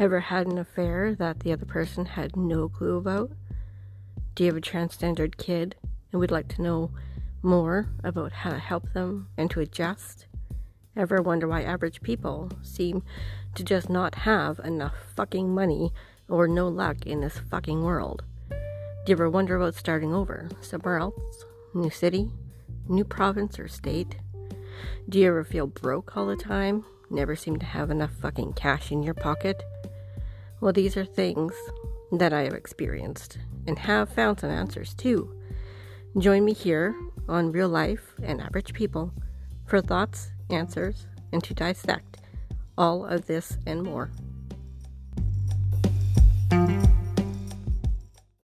Ever had an affair that the other person had no clue about? Do you have a transgendered kid and would like to know more about how to help them and to adjust? Ever wonder why average people seem to just not have enough fucking money or no luck in this fucking world? Do you ever wonder about starting over somewhere else? New city? New province or state? Do you ever feel broke all the time? Never seem to have enough fucking cash in your pocket? Well, these are things that I have experienced and have found some answers to. Join me here on Real Life and Average People for thoughts, answers, and to dissect all of this and more.